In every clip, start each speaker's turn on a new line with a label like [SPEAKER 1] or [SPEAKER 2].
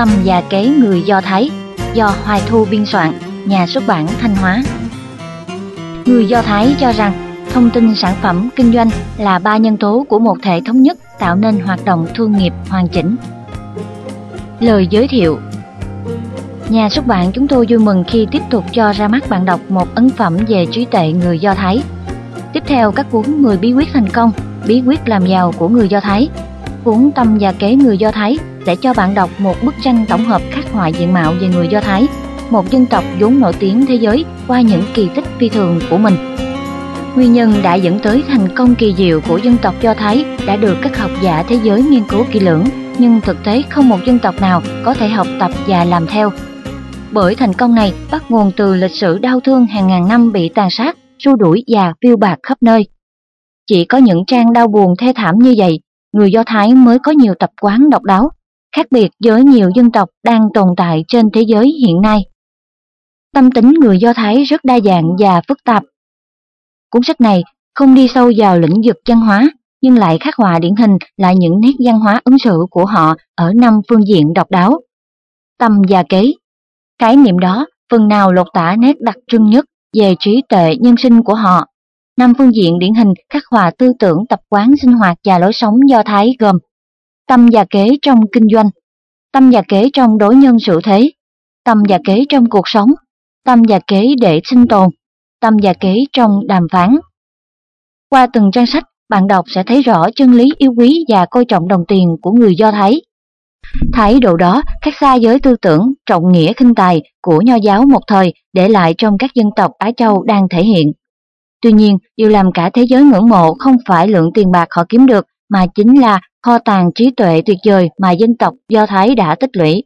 [SPEAKER 1] Tâm và kế người Do Thái do Hoài Thu biên soạn, nhà xuất bản Thanh Hóa. Người Do Thái cho rằng thông tin sản phẩm kinh doanh là ba nhân tố của một thể thống nhất tạo nên hoạt động thương nghiệp hoàn chỉnh. Lời giới thiệu Nhà xuất bản chúng tôi vui mừng khi tiếp tục cho ra mắt bạn đọc một ấn phẩm về trí tuệ người Do Thái. Tiếp theo các cuốn 10 bí quyết thành công, bí quyết làm giàu của người Do Thái. Cuốn Tâm và kế người Do Thái sẽ cho bạn đọc một bức tranh tổng hợp khắc họa diện mạo về người Do Thái, một dân tộc vốn nổi tiếng thế giới qua những kỳ tích phi thường của mình. Nguyên nhân đã dẫn tới thành công kỳ diệu của dân tộc Do Thái đã được các học giả thế giới nghiên cứu kỹ lưỡng, nhưng thực tế không một dân tộc nào có thể học tập và làm theo. Bởi thành công này bắt nguồn từ lịch sử đau thương hàng ngàn năm bị tàn sát, xua đuổi và phiêu bạc khắp nơi. Chỉ có những trang đau buồn thê thảm như vậy, người Do Thái mới có nhiều tập quán độc đáo, khác biệt với nhiều dân tộc đang tồn tại trên thế giới hiện nay. Tâm tính người Do Thái rất đa dạng và phức tạp. Cuốn sách này không đi sâu vào lĩnh vực văn hóa, nhưng lại khắc họa điển hình là những nét văn hóa ứng xử của họ ở năm phương diện độc đáo. Tâm và kế Khái niệm đó phần nào lột tả nét đặc trưng nhất về trí tuệ nhân sinh của họ. Năm phương diện điển hình khắc họa tư tưởng tập quán sinh hoạt và lối sống Do Thái gồm tâm và kế trong kinh doanh, tâm và kế trong đối nhân xử thế, tâm và kế trong cuộc sống, tâm và kế để sinh tồn, tâm và kế trong đàm phán. Qua từng trang sách, bạn đọc sẽ thấy rõ chân lý yêu quý và coi trọng đồng tiền của người Do Thái. Thái độ đó khác xa với tư tưởng trọng nghĩa khinh tài của nho giáo một thời để lại trong các dân tộc Á Châu đang thể hiện. Tuy nhiên, điều làm cả thế giới ngưỡng mộ không phải lượng tiền bạc họ kiếm được mà chính là kho tàng trí tuệ tuyệt vời mà dân tộc Do Thái đã tích lũy.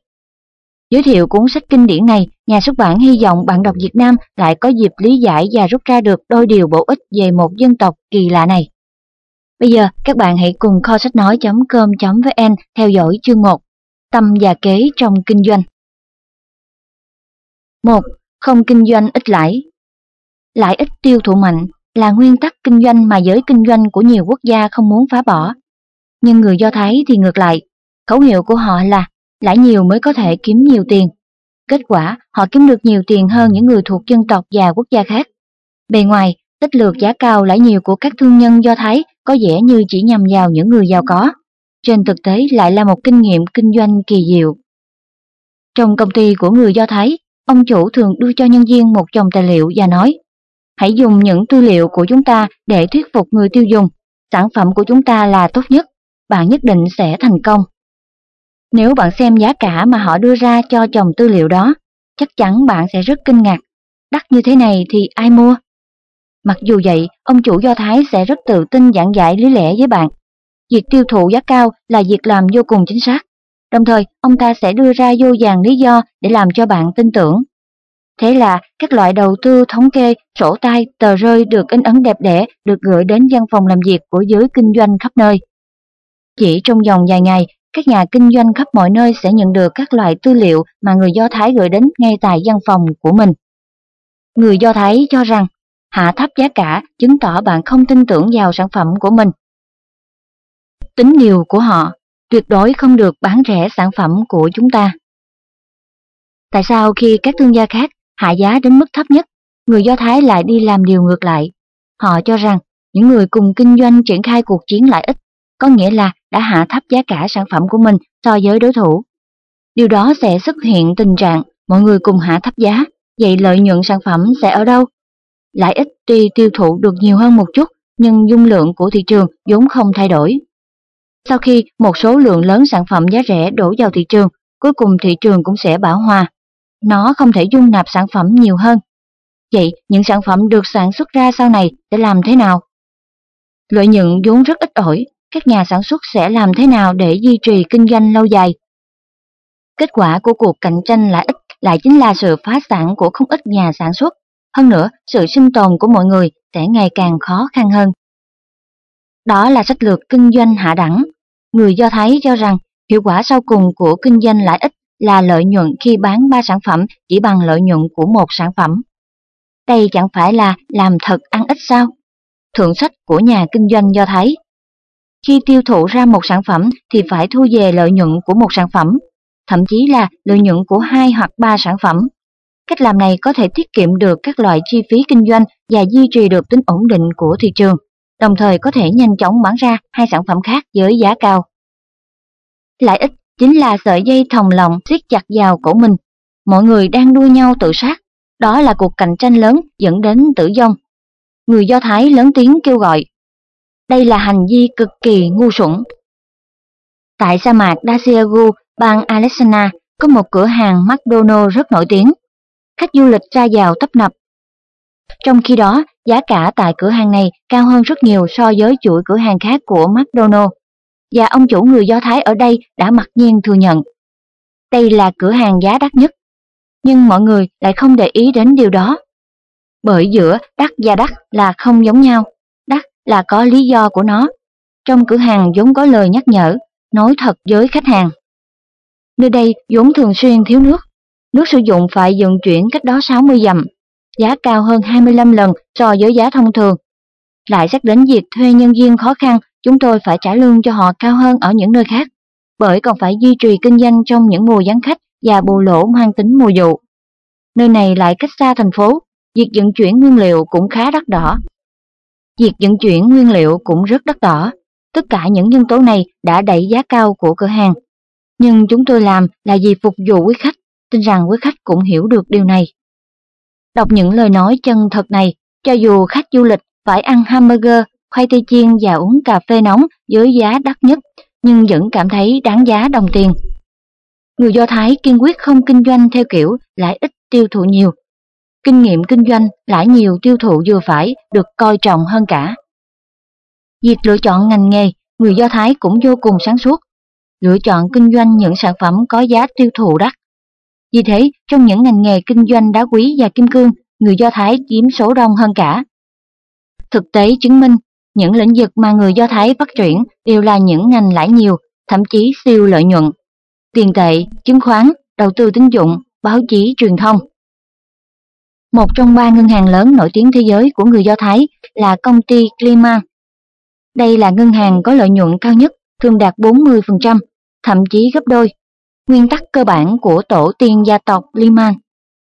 [SPEAKER 1] Giới thiệu cuốn sách kinh điển này, nhà xuất bản hy vọng bạn đọc Việt Nam lại có dịp lý giải và rút ra được đôi điều bổ ích về một dân tộc kỳ lạ này. Bây giờ, các bạn hãy cùng kho sách nói.com.vn theo dõi chương 1, Tâm và kế trong kinh doanh. 1. Không kinh doanh ít lãi Lãi ít tiêu thụ mạnh là nguyên tắc kinh doanh mà giới kinh doanh của nhiều quốc gia không muốn phá bỏ nhưng người Do Thái thì ngược lại. Khẩu hiệu của họ là lãi nhiều mới có thể kiếm nhiều tiền. Kết quả, họ kiếm được nhiều tiền hơn những người thuộc dân tộc và quốc gia khác. Bề ngoài, tích lược giá cao lãi nhiều của các thương nhân Do Thái có vẻ như chỉ nhằm vào những người giàu có. Trên thực tế lại là một kinh nghiệm kinh doanh kỳ diệu. Trong công ty của người Do Thái, ông chủ thường đưa cho nhân viên một chồng tài liệu và nói Hãy dùng những tư liệu của chúng ta để thuyết phục người tiêu dùng. Sản phẩm của chúng ta là tốt nhất bạn nhất định sẽ thành công. Nếu bạn xem giá cả mà họ đưa ra cho chồng tư liệu đó, chắc chắn bạn sẽ rất kinh ngạc. Đắt như thế này thì ai mua? Mặc dù vậy, ông chủ Do Thái sẽ rất tự tin giảng giải lý lẽ với bạn. Việc tiêu thụ giá cao là việc làm vô cùng chính xác. Đồng thời, ông ta sẽ đưa ra vô vàng lý do để làm cho bạn tin tưởng. Thế là các loại đầu tư thống kê, sổ tay, tờ rơi được in ấn đẹp đẽ được gửi đến văn phòng làm việc của giới kinh doanh khắp nơi. Chỉ trong vòng vài ngày, các nhà kinh doanh khắp mọi nơi sẽ nhận được các loại tư liệu mà người Do Thái gửi đến ngay tại văn phòng của mình. Người Do Thái cho rằng hạ thấp giá cả chứng tỏ bạn không tin tưởng vào sản phẩm của mình. Tính điều của họ tuyệt đối không được bán rẻ sản phẩm của chúng ta. Tại sao khi các thương gia khác hạ giá đến mức thấp nhất, người Do Thái lại đi làm điều ngược lại? Họ cho rằng những người cùng kinh doanh triển khai cuộc chiến lại ít có nghĩa là đã hạ thấp giá cả sản phẩm của mình so với đối thủ. Điều đó sẽ xuất hiện tình trạng mọi người cùng hạ thấp giá, vậy lợi nhuận sản phẩm sẽ ở đâu? Lãi ích tuy tiêu thụ được nhiều hơn một chút, nhưng dung lượng của thị trường vốn không thay đổi. Sau khi một số lượng lớn sản phẩm giá rẻ đổ vào thị trường, cuối cùng thị trường cũng sẽ bão hòa. Nó không thể dung nạp sản phẩm nhiều hơn. Vậy những sản phẩm được sản xuất ra sau này sẽ làm thế nào? Lợi nhuận vốn rất ít ỏi, các nhà sản xuất sẽ làm thế nào để duy trì kinh doanh lâu dài. Kết quả của cuộc cạnh tranh lại ít lại chính là sự phá sản của không ít nhà sản xuất. Hơn nữa, sự sinh tồn của mọi người sẽ ngày càng khó khăn hơn. Đó là sách lược kinh doanh hạ đẳng. Người Do Thái cho rằng hiệu quả sau cùng của kinh doanh lãi ích là lợi nhuận khi bán ba sản phẩm chỉ bằng lợi nhuận của một sản phẩm. Đây chẳng phải là làm thật ăn ít sao? Thượng sách của nhà kinh doanh Do Thái khi tiêu thụ ra một sản phẩm thì phải thu về lợi nhuận của một sản phẩm. thậm chí là lợi nhuận của hai hoặc ba sản phẩm. Cách làm này có thể tiết kiệm được các loại chi phí kinh doanh và duy trì được tính ổn định của thị trường, đồng thời có thể nhanh chóng bán ra hai sản phẩm khác với giá cao. Lợi ích chính là sợi dây thòng lòng siết chặt vào cổ mình. Mọi người đang đua nhau tự sát, đó là cuộc cạnh tranh lớn dẫn đến tử vong. Người Do Thái lớn tiếng kêu gọi. Đây là hành vi cực kỳ ngu xuẩn. Tại sa mạc Dasiagu, bang Alexana, có một cửa hàng McDonald's rất nổi tiếng. Khách du lịch ra vào tấp nập. Trong khi đó, giá cả tại cửa hàng này cao hơn rất nhiều so với chuỗi cửa hàng khác của McDonald's. Và ông chủ người Do Thái ở đây đã mặc nhiên thừa nhận. Đây là cửa hàng giá đắt nhất. Nhưng mọi người lại không để ý đến điều đó. Bởi giữa đắt và đắt là không giống nhau. Là có lý do của nó. Trong cửa hàng vốn có lời nhắc nhở, nói thật với khách hàng. Nơi đây vốn thường xuyên thiếu nước. Nước sử dụng phải vận chuyển cách đó 60 dặm, giá cao hơn 25 lần so với giá thông thường. Lại xét đến việc thuê nhân viên khó khăn, chúng tôi phải trả lương cho họ cao hơn ở những nơi khác, bởi còn phải duy trì kinh doanh trong những mùa gián khách và bù lỗ mang tính mùa vụ. Nơi này lại cách xa thành phố, việc vận chuyển nguyên liệu cũng khá đắt đỏ. Việc vận chuyển nguyên liệu cũng rất đắt đỏ. Tất cả những nhân tố này đã đẩy giá cao của cửa hàng. Nhưng chúng tôi làm là vì phục vụ quý khách, tin rằng quý khách cũng hiểu được điều này. Đọc những lời nói chân thật này, cho dù khách du lịch phải ăn hamburger, khoai tây chiên và uống cà phê nóng với giá đắt nhất, nhưng vẫn cảm thấy đáng giá đồng tiền. Người Do Thái kiên quyết không kinh doanh theo kiểu lãi ít tiêu thụ nhiều. Kinh nghiệm kinh doanh lãi nhiều tiêu thụ vừa phải được coi trọng hơn cả. Việc lựa chọn ngành nghề, người Do Thái cũng vô cùng sáng suốt. Lựa chọn kinh doanh những sản phẩm có giá tiêu thụ đắt. Vì thế, trong những ngành nghề kinh doanh đá quý và kim cương, người Do Thái chiếm số đông hơn cả. Thực tế chứng minh, những lĩnh vực mà người Do Thái phát triển đều là những ngành lãi nhiều, thậm chí siêu lợi nhuận. Tiền tệ, chứng khoán, đầu tư tín dụng, báo chí, truyền thông. Một trong ba ngân hàng lớn nổi tiếng thế giới của người Do Thái là công ty Clima. Đây là ngân hàng có lợi nhuận cao nhất, thường đạt 40%, thậm chí gấp đôi. Nguyên tắc cơ bản của tổ tiên gia tộc Liman,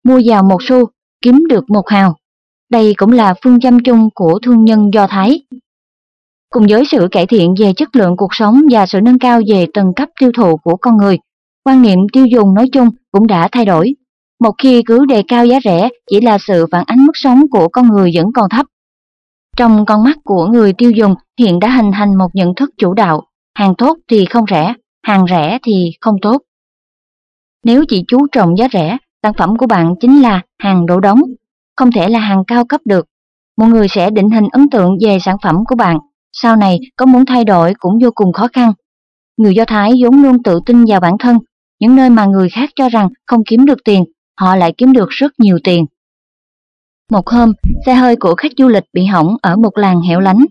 [SPEAKER 1] mua vào một xu, kiếm được một hào. Đây cũng là phương châm chung của thương nhân Do Thái. Cùng với sự cải thiện về chất lượng cuộc sống và sự nâng cao về tầng cấp tiêu thụ của con người, quan niệm tiêu dùng nói chung cũng đã thay đổi. Một khi cứ đề cao giá rẻ chỉ là sự phản ánh mức sống của con người vẫn còn thấp. Trong con mắt của người tiêu dùng hiện đã hình thành một nhận thức chủ đạo, hàng tốt thì không rẻ, hàng rẻ thì không tốt. Nếu chỉ chú trọng giá rẻ, sản phẩm của bạn chính là hàng đổ đống, không thể là hàng cao cấp được. Mọi người sẽ định hình ấn tượng về sản phẩm của bạn, sau này có muốn thay đổi cũng vô cùng khó khăn. Người Do Thái vốn luôn tự tin vào bản thân, những nơi mà người khác cho rằng không kiếm được tiền, họ lại kiếm được rất nhiều tiền. Một hôm, xe hơi của khách du lịch bị hỏng ở một làng hẻo lánh.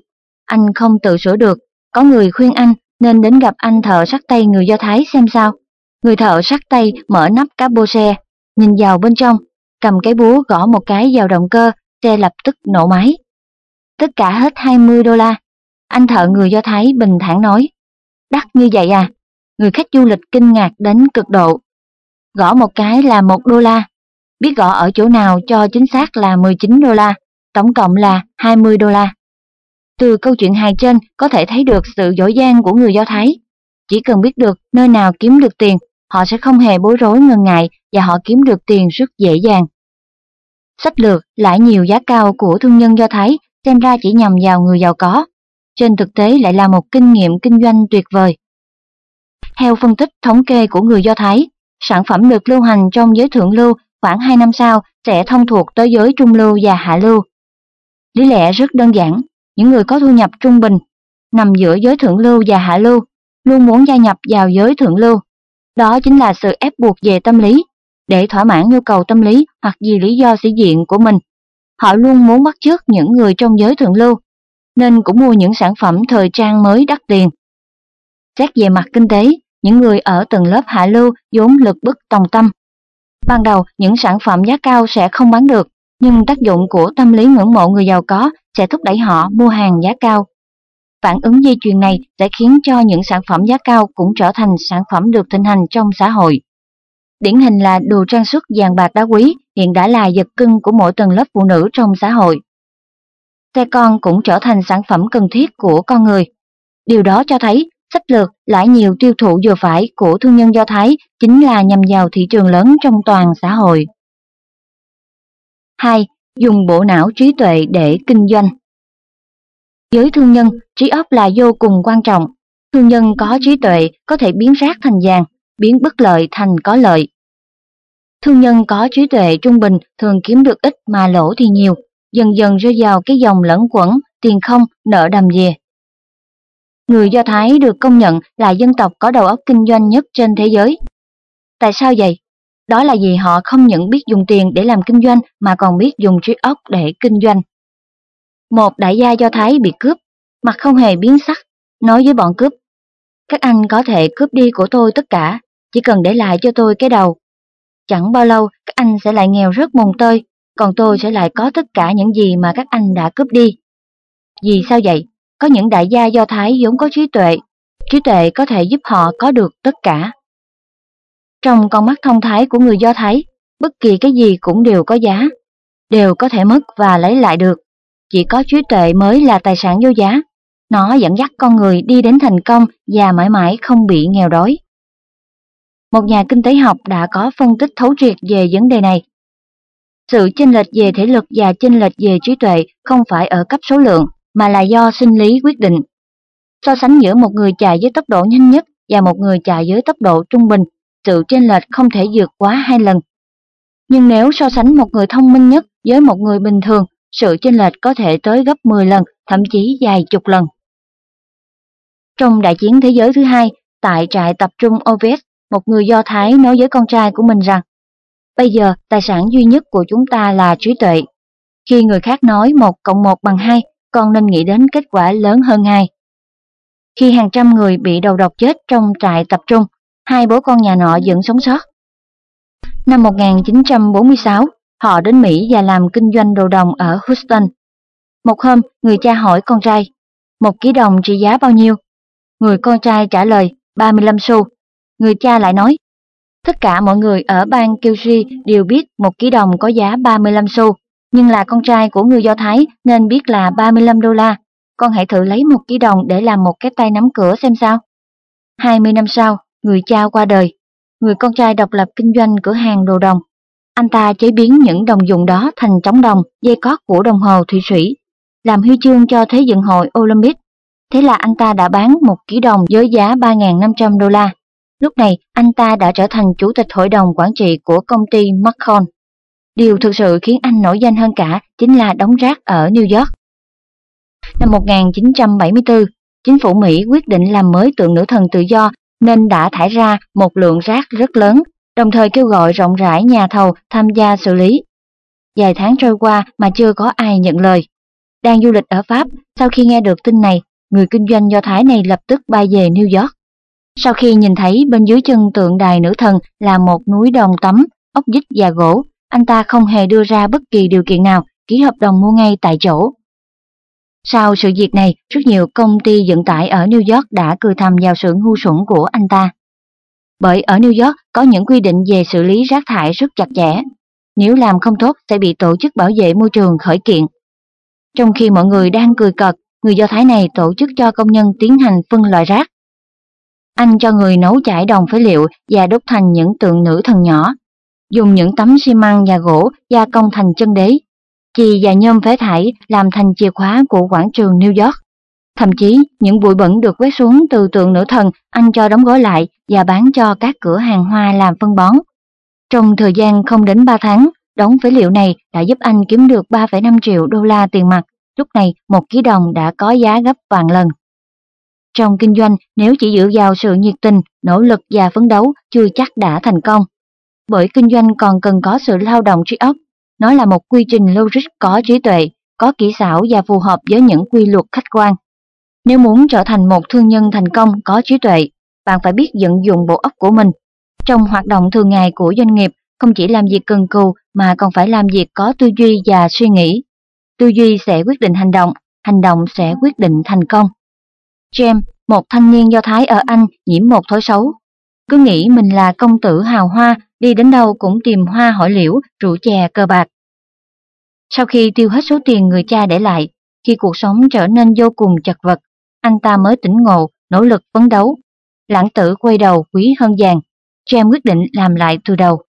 [SPEAKER 1] Anh không tự sửa được, có người khuyên anh nên đến gặp anh thợ sắt tay người Do Thái xem sao. Người thợ sắt tay mở nắp capo xe, nhìn vào bên trong, cầm cái búa gõ một cái vào động cơ, xe lập tức nổ máy. Tất cả hết 20 đô la. Anh thợ người Do Thái bình thản nói. Đắt như vậy à? Người khách du lịch kinh ngạc đến cực độ. Gõ một cái là một đô la. Biết gõ ở chỗ nào cho chính xác là 19 đô la, tổng cộng là 20 đô la. Từ câu chuyện hài trên có thể thấy được sự giỏi giang của người Do Thái. Chỉ cần biết được nơi nào kiếm được tiền, họ sẽ không hề bối rối ngần ngại và họ kiếm được tiền rất dễ dàng. Sách lược lại nhiều giá cao của thương nhân Do Thái xem ra chỉ nhằm vào người giàu có, trên thực tế lại là một kinh nghiệm kinh doanh tuyệt vời. Theo phân tích thống kê của người Do Thái, sản phẩm được lưu hành trong giới thượng lưu khoảng 2 năm sau sẽ thông thuộc tới giới trung lưu và hạ lưu. Lý lẽ rất đơn giản, những người có thu nhập trung bình, nằm giữa giới thượng lưu và hạ lưu, luôn muốn gia nhập vào giới thượng lưu. Đó chính là sự ép buộc về tâm lý, để thỏa mãn nhu cầu tâm lý hoặc vì lý do sĩ diện của mình. Họ luôn muốn bắt chước những người trong giới thượng lưu, nên cũng mua những sản phẩm thời trang mới đắt tiền. Xét về mặt kinh tế, những người ở tầng lớp hạ lưu vốn lực bức tòng tâm. Ban đầu, những sản phẩm giá cao sẽ không bán được, nhưng tác dụng của tâm lý ngưỡng mộ người giàu có sẽ thúc đẩy họ mua hàng giá cao. Phản ứng dây chuyền này sẽ khiến cho những sản phẩm giá cao cũng trở thành sản phẩm được thịnh hành trong xã hội. điển hình là đồ trang sức vàng bạc đá quý hiện đã là vật cưng của mỗi tầng lớp phụ nữ trong xã hội. Xe con cũng trở thành sản phẩm cần thiết của con người. Điều đó cho thấy sách lược lãi nhiều tiêu thụ vừa phải của thương nhân Do Thái chính là nhằm vào thị trường lớn trong toàn xã hội. 2. Dùng bộ não trí tuệ để kinh doanh Với thương nhân, trí óc là vô cùng quan trọng. Thương nhân có trí tuệ có thể biến rác thành vàng, biến bất lợi thành có lợi. Thương nhân có trí tuệ trung bình thường kiếm được ít mà lỗ thì nhiều, dần dần rơi vào cái dòng lẫn quẩn, tiền không, nợ đầm về. Người Do Thái được công nhận là dân tộc có đầu óc kinh doanh nhất trên thế giới. Tại sao vậy? Đó là vì họ không những biết dùng tiền để làm kinh doanh mà còn biết dùng trí óc để kinh doanh. Một đại gia Do Thái bị cướp, mặt không hề biến sắc, nói với bọn cướp. Các anh có thể cướp đi của tôi tất cả, chỉ cần để lại cho tôi cái đầu. Chẳng bao lâu các anh sẽ lại nghèo rất mùng tơi, còn tôi sẽ lại có tất cả những gì mà các anh đã cướp đi. Vì sao vậy? Có những đại gia Do Thái vốn có trí tuệ, trí tuệ có thể giúp họ có được tất cả. Trong con mắt thông thái của người Do Thái, bất kỳ cái gì cũng đều có giá, đều có thể mất và lấy lại được. Chỉ có trí tuệ mới là tài sản vô giá. Nó dẫn dắt con người đi đến thành công và mãi mãi không bị nghèo đói. Một nhà kinh tế học đã có phân tích thấu triệt về vấn đề này. Sự chênh lệch về thể lực và chênh lệch về trí tuệ không phải ở cấp số lượng, mà là do sinh lý quyết định. So sánh giữa một người chạy với tốc độ nhanh nhất và một người chạy với tốc độ trung bình, sự chênh lệch không thể vượt quá hai lần. Nhưng nếu so sánh một người thông minh nhất với một người bình thường, sự chênh lệch có thể tới gấp 10 lần, thậm chí vài chục lần. Trong đại chiến thế giới thứ hai, tại trại tập trung Oves, một người Do Thái nói với con trai của mình rằng Bây giờ, tài sản duy nhất của chúng ta là trí tuệ. Khi người khác nói 1 cộng 1 bằng 2, con nên nghĩ đến kết quả lớn hơn ngay. Khi hàng trăm người bị đầu độc chết trong trại tập trung, hai bố con nhà nọ vẫn sống sót. Năm 1946, họ đến Mỹ và làm kinh doanh đồ đồng ở Houston. Một hôm, người cha hỏi con trai, một ký đồng trị giá bao nhiêu? Người con trai trả lời, 35 xu. Người cha lại nói, tất cả mọi người ở bang Kyushu đều biết một ký đồng có giá 35 xu, nhưng là con trai của người Do Thái nên biết là 35 đô la. Con hãy thử lấy một ký đồng để làm một cái tay nắm cửa xem sao. 20 năm sau, người cha qua đời. Người con trai độc lập kinh doanh cửa hàng đồ đồng. Anh ta chế biến những đồng dụng đó thành trống đồng, dây cót của đồng hồ thủy Sĩ, làm huy chương cho Thế vận hội Olympic. Thế là anh ta đã bán một ký đồng với giá 3.500 đô la. Lúc này, anh ta đã trở thành chủ tịch hội đồng quản trị của công ty Macron. Điều thực sự khiến anh nổi danh hơn cả chính là đóng rác ở New York. Năm 1974, chính phủ Mỹ quyết định làm mới tượng nữ thần tự do nên đã thải ra một lượng rác rất lớn, đồng thời kêu gọi rộng rãi nhà thầu tham gia xử lý. Vài tháng trôi qua mà chưa có ai nhận lời. Đang du lịch ở Pháp, sau khi nghe được tin này, người kinh doanh Do Thái này lập tức bay về New York. Sau khi nhìn thấy bên dưới chân tượng đài nữ thần là một núi đồng tấm, ốc vít và gỗ, anh ta không hề đưa ra bất kỳ điều kiện nào, ký hợp đồng mua ngay tại chỗ. Sau sự việc này, rất nhiều công ty vận tải ở New York đã cười thầm vào sự ngu xuẩn của anh ta. Bởi ở New York có những quy định về xử lý rác thải rất chặt chẽ. Nếu làm không tốt sẽ bị tổ chức bảo vệ môi trường khởi kiện. Trong khi mọi người đang cười cợt, người Do Thái này tổ chức cho công nhân tiến hành phân loại rác. Anh cho người nấu chải đồng phế liệu và đốt thành những tượng nữ thần nhỏ, dùng những tấm xi măng và gỗ gia công thành chân đế chì và nhôm phế thải làm thành chìa khóa của quảng trường New York. Thậm chí, những bụi bẩn được quét xuống từ tượng nữ thần anh cho đóng gói lại và bán cho các cửa hàng hoa làm phân bón. Trong thời gian không đến 3 tháng, đống phế liệu này đã giúp anh kiếm được 3,5 triệu đô la tiền mặt. Lúc này, một ký đồng đã có giá gấp vạn lần. Trong kinh doanh, nếu chỉ dựa vào sự nhiệt tình, nỗ lực và phấn đấu, chưa chắc đã thành công. Bởi kinh doanh còn cần có sự lao động trí óc nó là một quy trình logic có trí tuệ, có kỹ xảo và phù hợp với những quy luật khách quan. Nếu muốn trở thành một thương nhân thành công có trí tuệ, bạn phải biết vận dụng bộ óc của mình. Trong hoạt động thường ngày của doanh nghiệp, không chỉ làm việc cần cù mà còn phải làm việc có tư duy và suy nghĩ. Tư duy sẽ quyết định hành động, hành động sẽ quyết định thành công. James, một thanh niên Do Thái ở Anh nhiễm một thói xấu cứ nghĩ mình là công tử hào hoa, đi đến đâu cũng tìm hoa hỏi liễu, rượu chè cờ bạc. Sau khi tiêu hết số tiền người cha để lại, khi cuộc sống trở nên vô cùng chật vật, anh ta mới tỉnh ngộ, nỗ lực phấn đấu. Lãng tử quay đầu quý hơn vàng, James quyết định làm lại từ đầu.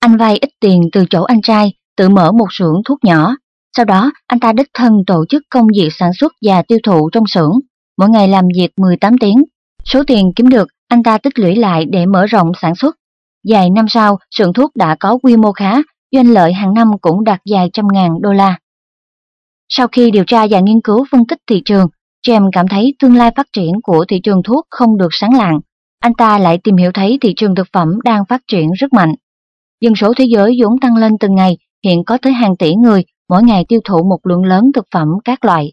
[SPEAKER 1] Anh vay ít tiền từ chỗ anh trai, tự mở một xưởng thuốc nhỏ. Sau đó, anh ta đích thân tổ chức công việc sản xuất và tiêu thụ trong xưởng, mỗi ngày làm việc 18 tiếng. Số tiền kiếm được, anh ta tích lũy lại để mở rộng sản xuất. Dài năm sau, sưởng thuốc đã có quy mô khá, doanh lợi hàng năm cũng đạt vài trăm ngàn đô la. Sau khi điều tra và nghiên cứu phân tích thị trường, James cảm thấy tương lai phát triển của thị trường thuốc không được sáng lạng. Anh ta lại tìm hiểu thấy thị trường thực phẩm đang phát triển rất mạnh. Dân số thế giới vốn tăng lên từng ngày, hiện có tới hàng tỷ người mỗi ngày tiêu thụ một lượng lớn thực phẩm các loại.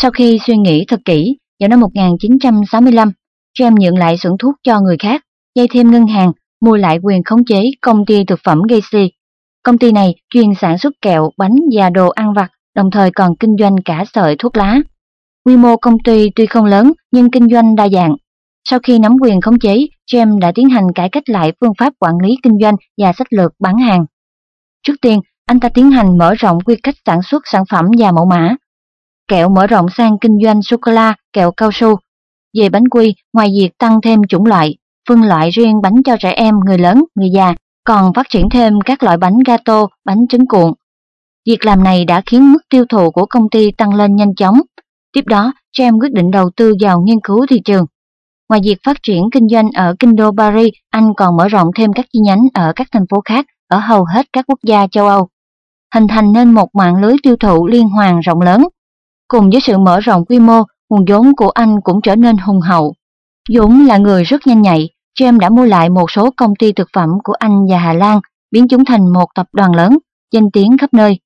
[SPEAKER 1] Sau khi suy nghĩ thật kỹ, vào năm 1965, James nhượng lại xưởng thuốc cho người khác, dây thêm ngân hàng, mua lại quyền khống chế công ty thực phẩm Gacy. Công ty này chuyên sản xuất kẹo, bánh và đồ ăn vặt, đồng thời còn kinh doanh cả sợi thuốc lá. Quy mô công ty tuy không lớn nhưng kinh doanh đa dạng. Sau khi nắm quyền khống chế, James đã tiến hành cải cách lại phương pháp quản lý kinh doanh và sách lược bán hàng. Trước tiên, anh ta tiến hành mở rộng quy cách sản xuất sản phẩm và mẫu mã. Kẹo mở rộng sang kinh doanh sô-cô-la, kẹo cao su. Về bánh quy, ngoài việc tăng thêm chủng loại, phân loại riêng bánh cho trẻ em, người lớn, người già, còn phát triển thêm các loại bánh gato, bánh trứng cuộn. Việc làm này đã khiến mức tiêu thụ của công ty tăng lên nhanh chóng. Tiếp đó, James quyết định đầu tư vào nghiên cứu thị trường. Ngoài việc phát triển kinh doanh ở kinh đô Paris, anh còn mở rộng thêm các chi nhánh ở các thành phố khác ở hầu hết các quốc gia châu Âu, hình thành nên một mạng lưới tiêu thụ liên hoàn rộng lớn. Cùng với sự mở rộng quy mô, nguồn vốn của anh cũng trở nên hùng hậu. Dũng là người rất nhanh nhạy, James đã mua lại một số công ty thực phẩm của Anh và Hà Lan, biến chúng thành một tập đoàn lớn, danh tiếng khắp nơi.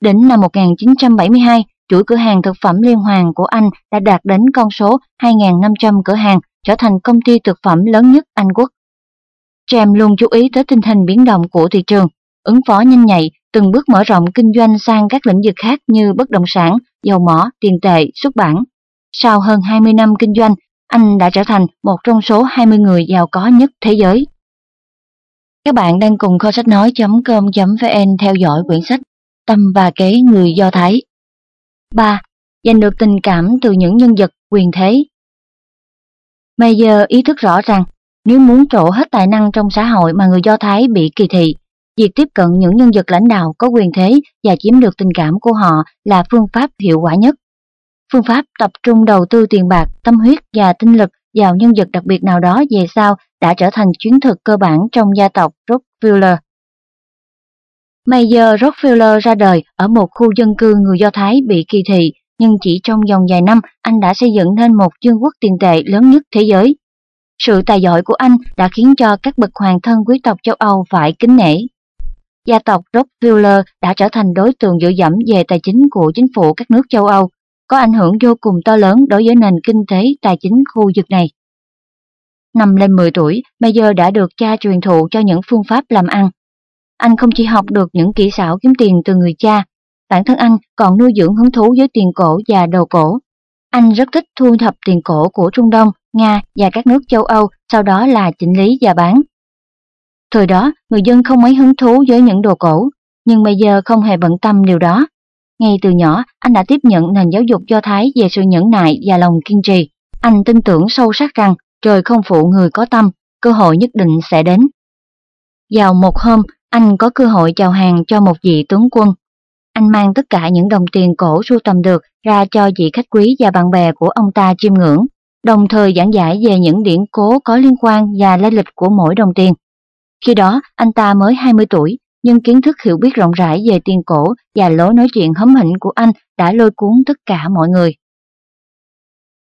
[SPEAKER 1] Đến năm 1972, chuỗi cửa hàng thực phẩm liên hoàn của Anh đã đạt đến con số 2.500 cửa hàng, trở thành công ty thực phẩm lớn nhất Anh quốc. James luôn chú ý tới tình hình biến động của thị trường, ứng phó nhanh nhạy, từng bước mở rộng kinh doanh sang các lĩnh vực khác như bất động sản, dầu mỏ, tiền tệ, xuất bản. Sau hơn 20 năm kinh doanh, anh đã trở thành một trong số 20 người giàu có nhất thế giới. Các bạn đang cùng kho sách nói.com.vn theo dõi quyển sách Tâm và kế người Do Thái. 3. Giành được tình cảm từ những nhân vật quyền thế. Mayer ý thức rõ rằng nếu muốn trổ hết tài năng trong xã hội mà người Do Thái bị kỳ thị, việc tiếp cận những nhân vật lãnh đạo có quyền thế và chiếm được tình cảm của họ là phương pháp hiệu quả nhất. Phương pháp tập trung đầu tư tiền bạc, tâm huyết và tinh lực vào nhân vật đặc biệt nào đó về sau đã trở thành chiến thuật cơ bản trong gia tộc Rockefeller. Mayer Rockefeller ra đời ở một khu dân cư người Do Thái bị kỳ thị, nhưng chỉ trong vòng vài năm anh đã xây dựng nên một vương quốc tiền tệ lớn nhất thế giới. Sự tài giỏi của anh đã khiến cho các bậc hoàng thân quý tộc châu Âu phải kính nể. Gia tộc Rockefeller đã trở thành đối tượng dựa dẫm về tài chính của chính phủ các nước châu Âu, có ảnh hưởng vô cùng to lớn đối với nền kinh tế tài chính khu vực này. Năm lên 10 tuổi, Mayer đã được cha truyền thụ cho những phương pháp làm ăn. Anh không chỉ học được những kỹ xảo kiếm tiền từ người cha, bản thân anh còn nuôi dưỡng hứng thú với tiền cổ và đồ cổ. Anh rất thích thu thập tiền cổ của Trung Đông, Nga và các nước châu Âu, sau đó là chỉnh lý và bán. Thời đó, người dân không mấy hứng thú với những đồ cổ, nhưng bây giờ không hề bận tâm điều đó. Ngay từ nhỏ, anh đã tiếp nhận nền giáo dục do Thái về sự nhẫn nại và lòng kiên trì. Anh tin tưởng sâu sắc rằng trời không phụ người có tâm, cơ hội nhất định sẽ đến. Vào một hôm, anh có cơ hội chào hàng cho một vị tướng quân. Anh mang tất cả những đồng tiền cổ sưu tầm được ra cho vị khách quý và bạn bè của ông ta chiêm ngưỡng, đồng thời giảng giải về những điển cố có liên quan và lai lịch của mỗi đồng tiền. Khi đó, anh ta mới 20 tuổi, nhưng kiến thức hiểu biết rộng rãi về tiền cổ và lối nói chuyện hấm hỉnh của anh đã lôi cuốn tất cả mọi người.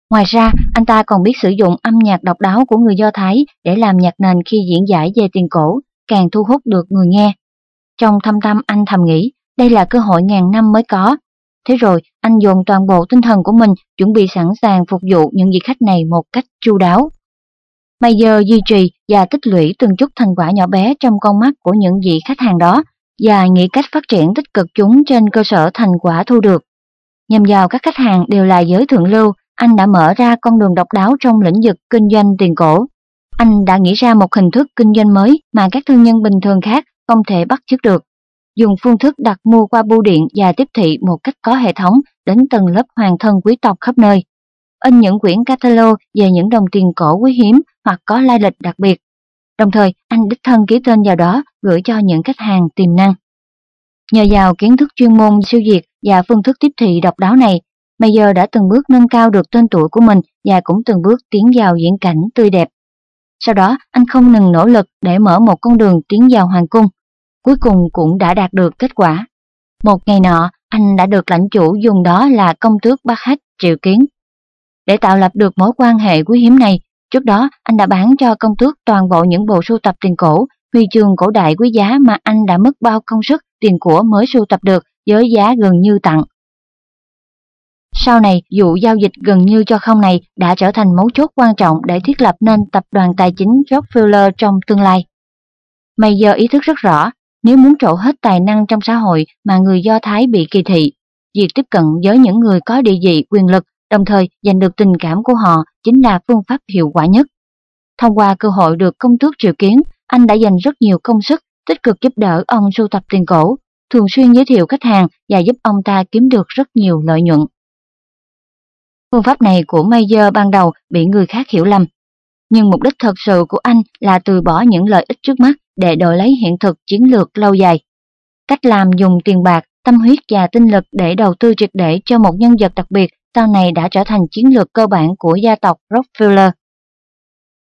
[SPEAKER 1] Ngoài ra, anh ta còn biết sử dụng âm nhạc độc đáo của người Do Thái để làm nhạc nền khi diễn giải về tiền cổ, càng thu hút được người nghe. Trong thâm tâm anh thầm nghĩ, đây là cơ hội ngàn năm mới có. Thế rồi, anh dồn toàn bộ tinh thần của mình chuẩn bị sẵn sàng phục vụ những vị khách này một cách chu đáo. Mayer duy trì và tích lũy từng chút thành quả nhỏ bé trong con mắt của những vị khách hàng đó và nghĩ cách phát triển tích cực chúng trên cơ sở thành quả thu được. Nhằm vào các khách hàng đều là giới thượng lưu, anh đã mở ra con đường độc đáo trong lĩnh vực kinh doanh tiền cổ. anh đã nghĩ ra một hình thức kinh doanh mới mà các thương nhân bình thường khác không thể bắt chước được. Dùng phương thức đặt mua qua bưu điện và tiếp thị một cách có hệ thống đến tầng lớp hoàng thân quý tộc khắp nơi. In những quyển catalog về những đồng tiền cổ quý hiếm hoặc có lai lịch đặc biệt. Đồng thời, anh đích thân ký tên vào đó gửi cho những khách hàng tiềm năng. Nhờ vào kiến thức chuyên môn siêu việt và phương thức tiếp thị độc đáo này, Mayer đã từng bước nâng cao được tên tuổi của mình và cũng từng bước tiến vào diễn cảnh tươi đẹp. Sau đó, anh không ngừng nỗ lực để mở một con đường tiến vào hoàng cung. Cuối cùng cũng đã đạt được kết quả. Một ngày nọ, anh đã được lãnh chủ dùng đó là công tước Bắc Hách triệu kiến. Để tạo lập được mối quan hệ quý hiếm này, trước đó anh đã bán cho công tước toàn bộ những bộ sưu tập tiền cổ, huy chương cổ đại quý giá mà anh đã mất bao công sức tiền của mới sưu tập được với giá gần như tặng. Sau này, vụ giao dịch gần như cho không này đã trở thành mấu chốt quan trọng để thiết lập nên tập đoàn tài chính Rockefeller trong tương lai. Mày giờ ý thức rất rõ, nếu muốn trổ hết tài năng trong xã hội mà người Do Thái bị kỳ thị, việc tiếp cận với những người có địa vị quyền lực đồng thời giành được tình cảm của họ chính là phương pháp hiệu quả nhất. Thông qua cơ hội được công tước triệu kiến, anh đã dành rất nhiều công sức tích cực giúp đỡ ông sưu tập tiền cổ, thường xuyên giới thiệu khách hàng và giúp ông ta kiếm được rất nhiều lợi nhuận. Phương pháp này của Mayer ban đầu bị người khác hiểu lầm, nhưng mục đích thật sự của anh là từ bỏ những lợi ích trước mắt để đổi lấy hiện thực chiến lược lâu dài. Cách làm dùng tiền bạc, tâm huyết và tinh lực để đầu tư triệt để cho một nhân vật đặc biệt sau này đã trở thành chiến lược cơ bản của gia tộc Rockefeller.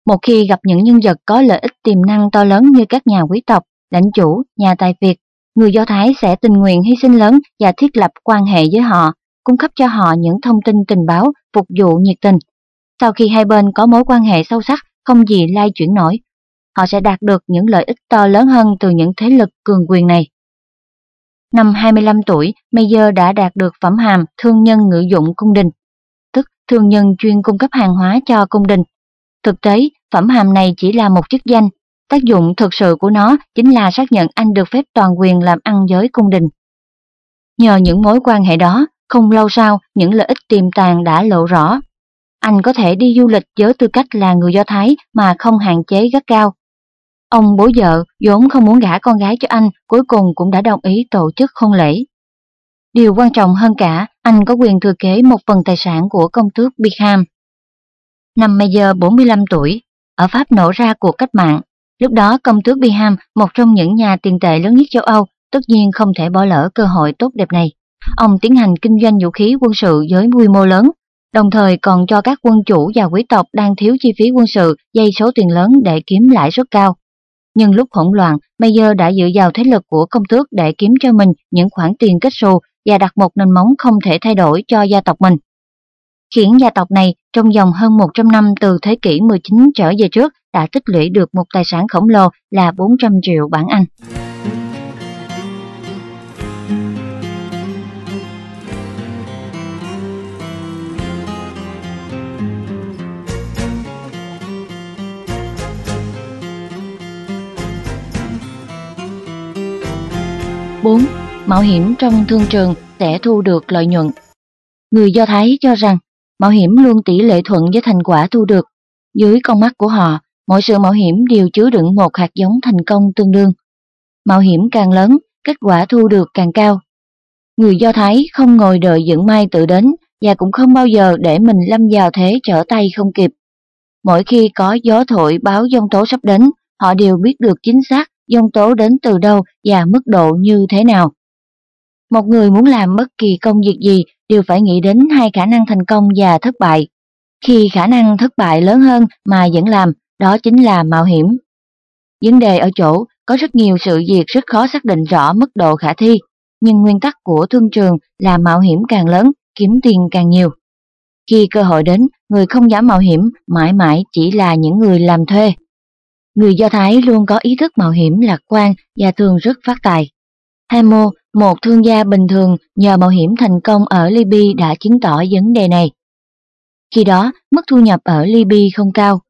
[SPEAKER 1] Một khi gặp những nhân vật có lợi ích tiềm năng to lớn như các nhà quý tộc, lãnh chủ, nhà tài phiệt, người Do Thái sẽ tình nguyện hy sinh lớn và thiết lập quan hệ với họ, cung cấp cho họ những thông tin tình báo, phục vụ nhiệt tình. Sau khi hai bên có mối quan hệ sâu sắc, không gì lai chuyển nổi, họ sẽ đạt được những lợi ích to lớn hơn từ những thế lực cường quyền này. Năm 25 tuổi, Mayer đã đạt được phẩm hàm thương nhân ngự dụng cung đình, tức thương nhân chuyên cung cấp hàng hóa cho cung đình. Thực tế, phẩm hàm này chỉ là một chức danh, tác dụng thực sự của nó chính là xác nhận anh được phép toàn quyền làm ăn với cung đình. Nhờ những mối quan hệ đó, không lâu sau những lợi ích tiềm tàng đã lộ rõ. Anh có thể đi du lịch với tư cách là người Do Thái mà không hạn chế gắt cao. Ông bố vợ vốn không muốn gả con gái cho anh cuối cùng cũng đã đồng ý tổ chức hôn lễ. Điều quan trọng hơn cả, anh có quyền thừa kế một phần tài sản của công tước Bingham. Năm Mayer 45 tuổi, ở Pháp nổ ra cuộc cách mạng. Lúc đó công tước Bingham, một trong những nhà tiền tệ lớn nhất châu Âu, tất nhiên không thể bỏ lỡ cơ hội tốt đẹp này. Ông tiến hành kinh doanh vũ khí quân sự với quy mô lớn, đồng thời còn cho các quân chủ và quý tộc đang thiếu chi phí quân sự dây số tiền lớn để kiếm lãi suất cao. Nhưng lúc hỗn loạn, Mayer đã dựa vào thế lực của công tước để kiếm cho mình những khoản tiền kết xù và đặt một nền móng không thể thay đổi cho gia tộc mình. Khiến gia tộc này trong vòng hơn 100 năm từ thế kỷ 19 trở về trước đã tích lũy được một tài sản khổng lồ là 400 triệu bảng Anh. 4. Mạo hiểm trong thương trường sẽ thu được lợi nhuận. Người Do Thái cho rằng mạo hiểm luôn tỷ lệ thuận với thành quả thu được. Dưới con mắt của họ, mọi sự mạo hiểm đều chứa đựng một hạt giống thành công tương đương. Mạo hiểm càng lớn, kết quả thu được càng cao. Người Do Thái không ngồi đợi dựng may tự đến và cũng không bao giờ để mình lâm vào thế trở tay không kịp. Mỗi khi có gió thổi báo giông tố sắp đến, họ đều biết được chính xác dông tố đến từ đâu và mức độ như thế nào. Một người muốn làm bất kỳ công việc gì đều phải nghĩ đến hai khả năng thành công và thất bại. Khi khả năng thất bại lớn hơn mà vẫn làm, đó chính là mạo hiểm. Vấn đề ở chỗ có rất nhiều sự việc rất khó xác định rõ mức độ khả thi, nhưng nguyên tắc của thương trường là mạo hiểm càng lớn, kiếm tiền càng nhiều. Khi cơ hội đến, người không dám mạo hiểm mãi mãi chỉ là những người làm thuê. Người Do Thái luôn có ý thức mạo hiểm lạc quan và thường rất phát tài. Hamo, một thương gia bình thường nhờ mạo hiểm thành công ở Libya đã chứng tỏ vấn đề này. Khi đó, mức thu nhập ở Libya không cao.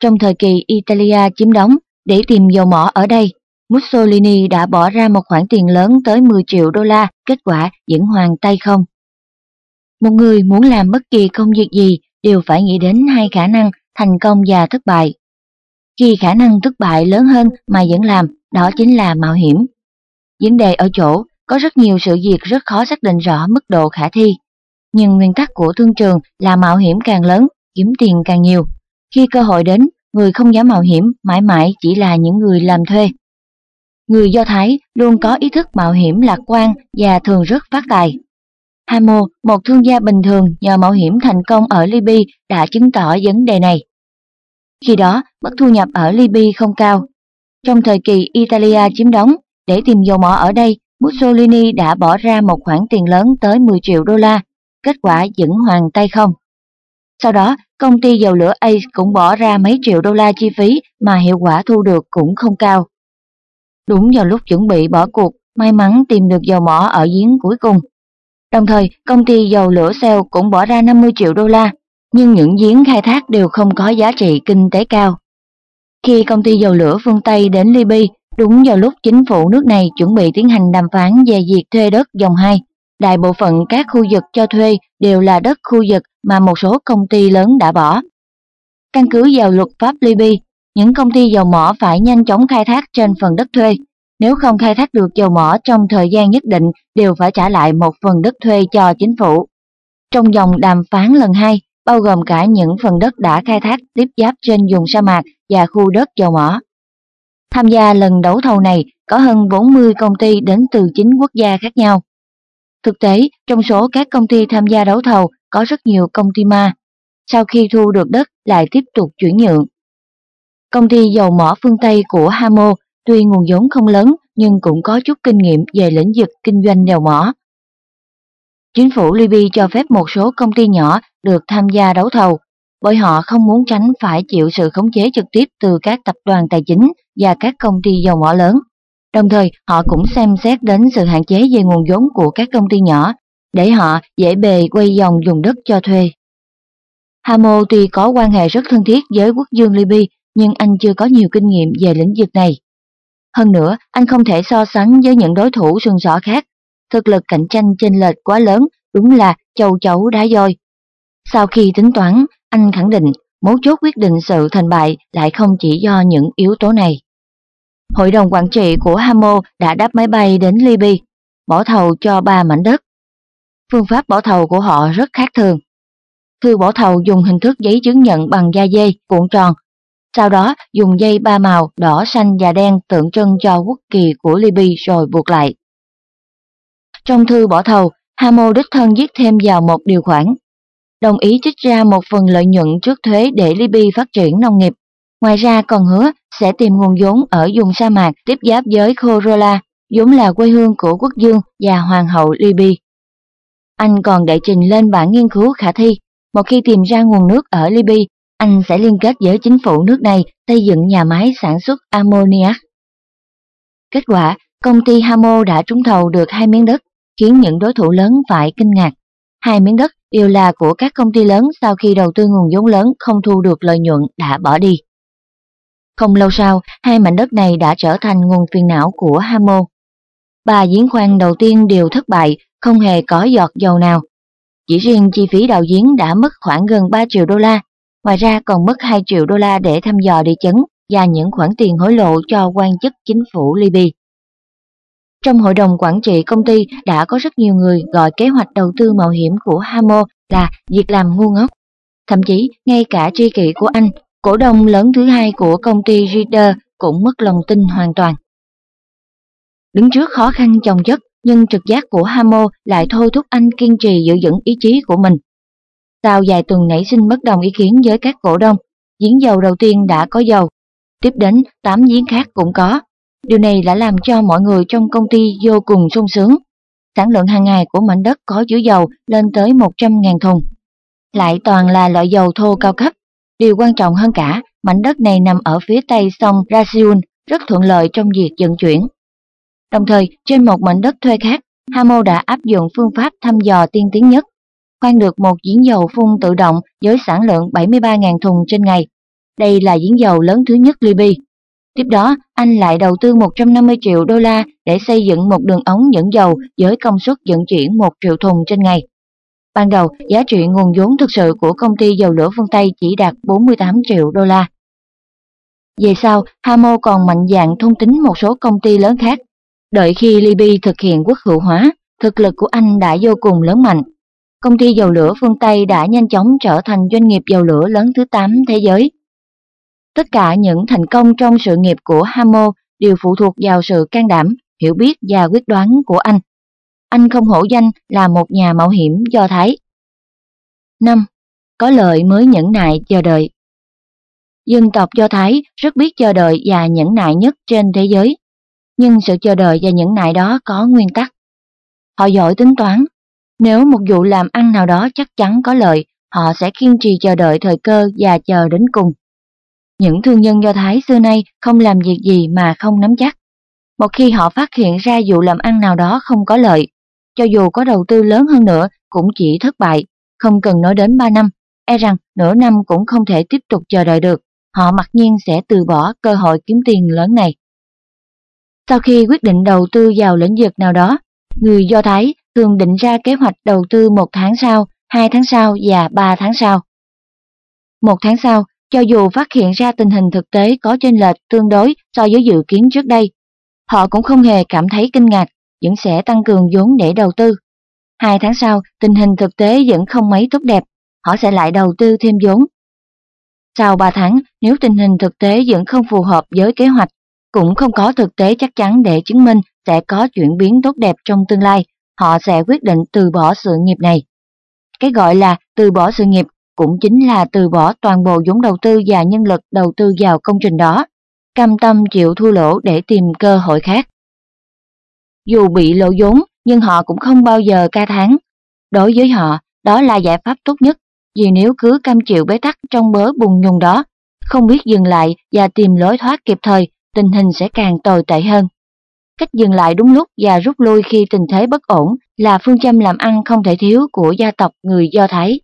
[SPEAKER 1] Trong thời kỳ Italia chiếm đóng, để tìm dầu mỏ ở đây, Mussolini đã bỏ ra một khoản tiền lớn tới 10 triệu đô la, kết quả vẫn hoàn tay không. Một người muốn làm bất kỳ công việc gì đều phải nghĩ đến hai khả năng thành công và thất bại khi khả năng thất bại lớn hơn mà vẫn làm, đó chính là mạo hiểm. Vấn đề ở chỗ, có rất nhiều sự việc rất khó xác định rõ mức độ khả thi. Nhưng nguyên tắc của thương trường là mạo hiểm càng lớn, kiếm tiền càng nhiều. Khi cơ hội đến, người không dám mạo hiểm mãi mãi chỉ là những người làm thuê. Người Do Thái luôn có ý thức mạo hiểm lạc quan và thường rất phát tài. Hamo, một thương gia bình thường nhờ mạo hiểm thành công ở Libya đã chứng tỏ vấn đề này. Khi đó, mức thu nhập ở Libya không cao. Trong thời kỳ Italia chiếm đóng, để tìm dầu mỏ ở đây, Mussolini đã bỏ ra một khoản tiền lớn tới 10 triệu đô la, kết quả vẫn hoàn tay không. Sau đó, công ty dầu lửa Ace cũng bỏ ra mấy triệu đô la chi phí mà hiệu quả thu được cũng không cao. Đúng vào lúc chuẩn bị bỏ cuộc, may mắn tìm được dầu mỏ ở giếng cuối cùng. Đồng thời, công ty dầu lửa Shell cũng bỏ ra 50 triệu đô la, nhưng những giếng khai thác đều không có giá trị kinh tế cao. Khi công ty dầu lửa phương Tây đến Libya, đúng vào lúc chính phủ nước này chuẩn bị tiến hành đàm phán về việc thuê đất dòng 2, đại bộ phận các khu vực cho thuê đều là đất khu vực mà một số công ty lớn đã bỏ. Căn cứ vào luật pháp Libya, những công ty dầu mỏ phải nhanh chóng khai thác trên phần đất thuê. Nếu không khai thác được dầu mỏ trong thời gian nhất định, đều phải trả lại một phần đất thuê cho chính phủ. Trong dòng đàm phán lần hai, bao gồm cả những phần đất đã khai thác tiếp giáp trên vùng sa mạc và khu đất dầu mỏ. Tham gia lần đấu thầu này có hơn 40 công ty đến từ 9 quốc gia khác nhau. Thực tế, trong số các công ty tham gia đấu thầu có rất nhiều công ty ma. Sau khi thu được đất lại tiếp tục chuyển nhượng. Công ty dầu mỏ phương Tây của Hamo tuy nguồn vốn không lớn nhưng cũng có chút kinh nghiệm về lĩnh vực kinh doanh dầu mỏ. Chính phủ Libya cho phép một số công ty nhỏ được tham gia đấu thầu, bởi họ không muốn tránh phải chịu sự khống chế trực tiếp từ các tập đoàn tài chính và các công ty dầu mỏ lớn. Đồng thời, họ cũng xem xét đến sự hạn chế về nguồn vốn của các công ty nhỏ, để họ dễ bề quay dòng dùng đất cho thuê. Hamo tuy có quan hệ rất thân thiết với quốc dương Libya, nhưng anh chưa có nhiều kinh nghiệm về lĩnh vực này. Hơn nữa, anh không thể so sánh với những đối thủ sừng sỏ khác. Thực lực cạnh tranh chênh lệch quá lớn, đúng là châu chấu đá dôi. Sau khi tính toán, anh khẳng định mấu chốt quyết định sự thành bại lại không chỉ do những yếu tố này. Hội đồng quản trị của Hamo đã đáp máy bay đến Libya, bỏ thầu cho ba mảnh đất. Phương pháp bỏ thầu của họ rất khác thường. Thư bỏ thầu dùng hình thức giấy chứng nhận bằng da dê cuộn tròn, sau đó dùng dây ba màu đỏ, xanh và đen tượng trưng cho quốc kỳ của Libya rồi buộc lại. Trong thư bỏ thầu, Hamo đích thân viết thêm vào một điều khoản, đồng ý trích ra một phần lợi nhuận trước thuế để Libya phát triển nông nghiệp. Ngoài ra còn hứa sẽ tìm nguồn vốn ở vùng sa mạc tiếp giáp với Corolla, vốn là quê hương của quốc dương và hoàng hậu Libya. Anh còn đệ trình lên bản nghiên cứu khả thi, một khi tìm ra nguồn nước ở Libya, anh sẽ liên kết với chính phủ nước này xây dựng nhà máy sản xuất ammoniac. Kết quả, công ty Hamo đã trúng thầu được hai miếng đất, khiến những đối thủ lớn phải kinh ngạc. Hai miếng đất đều là của các công ty lớn sau khi đầu tư nguồn vốn lớn không thu được lợi nhuận đã bỏ đi. Không lâu sau, hai mảnh đất này đã trở thành nguồn phiền não của Hamo. Ba giếng khoan đầu tiên đều thất bại, không hề có giọt dầu nào. Chỉ riêng chi phí đào giếng đã mất khoảng gần 3 triệu đô la, ngoài ra còn mất 2 triệu đô la để thăm dò địa chấn và những khoản tiền hối lộ cho quan chức chính phủ Libya. Trong hội đồng quản trị công ty đã có rất nhiều người gọi kế hoạch đầu tư mạo hiểm của Hamo là việc làm ngu ngốc. Thậm chí, ngay cả tri kỷ của anh, cổ đông lớn thứ hai của công ty Reader cũng mất lòng tin hoàn toàn. Đứng trước khó khăn chồng chất, nhưng trực giác của Hamo lại thôi thúc anh kiên trì giữ vững ý chí của mình. Sau vài tuần nảy sinh bất đồng ý kiến với các cổ đông, giếng dầu đầu tiên đã có dầu, tiếp đến 8 giếng khác cũng có. Điều này đã làm cho mọi người trong công ty vô cùng sung sướng. Sản lượng hàng ngày của mảnh đất có chứa dầu lên tới 100.000 thùng. Lại toàn là loại dầu thô cao cấp. Điều quan trọng hơn cả, mảnh đất này nằm ở phía tây sông Raziun, rất thuận lợi trong việc vận chuyển. Đồng thời, trên một mảnh đất thuê khác, Hamo đã áp dụng phương pháp thăm dò tiên tiến nhất khoan được một giếng dầu phun tự động với sản lượng 73.000 thùng trên ngày. Đây là giếng dầu lớn thứ nhất Libya. Tiếp đó, anh lại đầu tư 150 triệu đô la để xây dựng một đường ống dẫn dầu với công suất vận chuyển 1 triệu thùng trên ngày. Ban đầu, giá trị nguồn vốn thực sự của công ty dầu lửa phương Tây chỉ đạt 48 triệu đô la. Về sau, Hamo còn mạnh dạn thôn tính một số công ty lớn khác. Đợi khi Libya thực hiện quốc hữu hóa, thực lực của anh đã vô cùng lớn mạnh. Công ty dầu lửa phương Tây đã nhanh chóng trở thành doanh nghiệp dầu lửa lớn thứ 8 thế giới. Tất cả những thành công trong sự nghiệp của Hamo đều phụ thuộc vào sự can đảm, hiểu biết và quyết đoán của anh. Anh không hổ danh là một nhà mạo hiểm do Thái. 5. Có lợi mới nhẫn nại chờ đợi Dân tộc Do Thái rất biết chờ đợi và nhẫn nại nhất trên thế giới. Nhưng sự chờ đợi và nhẫn nại đó có nguyên tắc. Họ giỏi tính toán. Nếu một vụ làm ăn nào đó chắc chắn có lợi, họ sẽ kiên trì chờ đợi thời cơ và chờ đến cùng. Những thương nhân Do Thái xưa nay không làm việc gì mà không nắm chắc. Một khi họ phát hiện ra vụ làm ăn nào đó không có lợi, cho dù có đầu tư lớn hơn nữa cũng chỉ thất bại, không cần nói đến 3 năm, e rằng nửa năm cũng không thể tiếp tục chờ đợi được, họ mặc nhiên sẽ từ bỏ cơ hội kiếm tiền lớn này. Sau khi quyết định đầu tư vào lĩnh vực nào đó, người Do Thái thường định ra kế hoạch đầu tư một tháng sau, hai tháng sau và ba tháng sau. Một tháng sau, cho dù phát hiện ra tình hình thực tế có chênh lệch tương đối so với dự kiến trước đây, họ cũng không hề cảm thấy kinh ngạc, vẫn sẽ tăng cường vốn để đầu tư. Hai tháng sau, tình hình thực tế vẫn không mấy tốt đẹp, họ sẽ lại đầu tư thêm vốn. Sau ba tháng, nếu tình hình thực tế vẫn không phù hợp với kế hoạch, cũng không có thực tế chắc chắn để chứng minh sẽ có chuyển biến tốt đẹp trong tương lai, họ sẽ quyết định từ bỏ sự nghiệp này. Cái gọi là từ bỏ sự nghiệp cũng chính là từ bỏ toàn bộ vốn đầu tư và nhân lực đầu tư vào công trình đó, cam tâm chịu thua lỗ để tìm cơ hội khác. Dù bị lỗ vốn, nhưng họ cũng không bao giờ ca thán. Đối với họ, đó là giải pháp tốt nhất, vì nếu cứ cam chịu bế tắc trong bớ bùng nhùng đó, không biết dừng lại và tìm lối thoát kịp thời, tình hình sẽ càng tồi tệ hơn. Cách dừng lại đúng lúc và rút lui khi tình thế bất ổn là phương châm làm ăn không thể thiếu của gia tộc người Do Thái.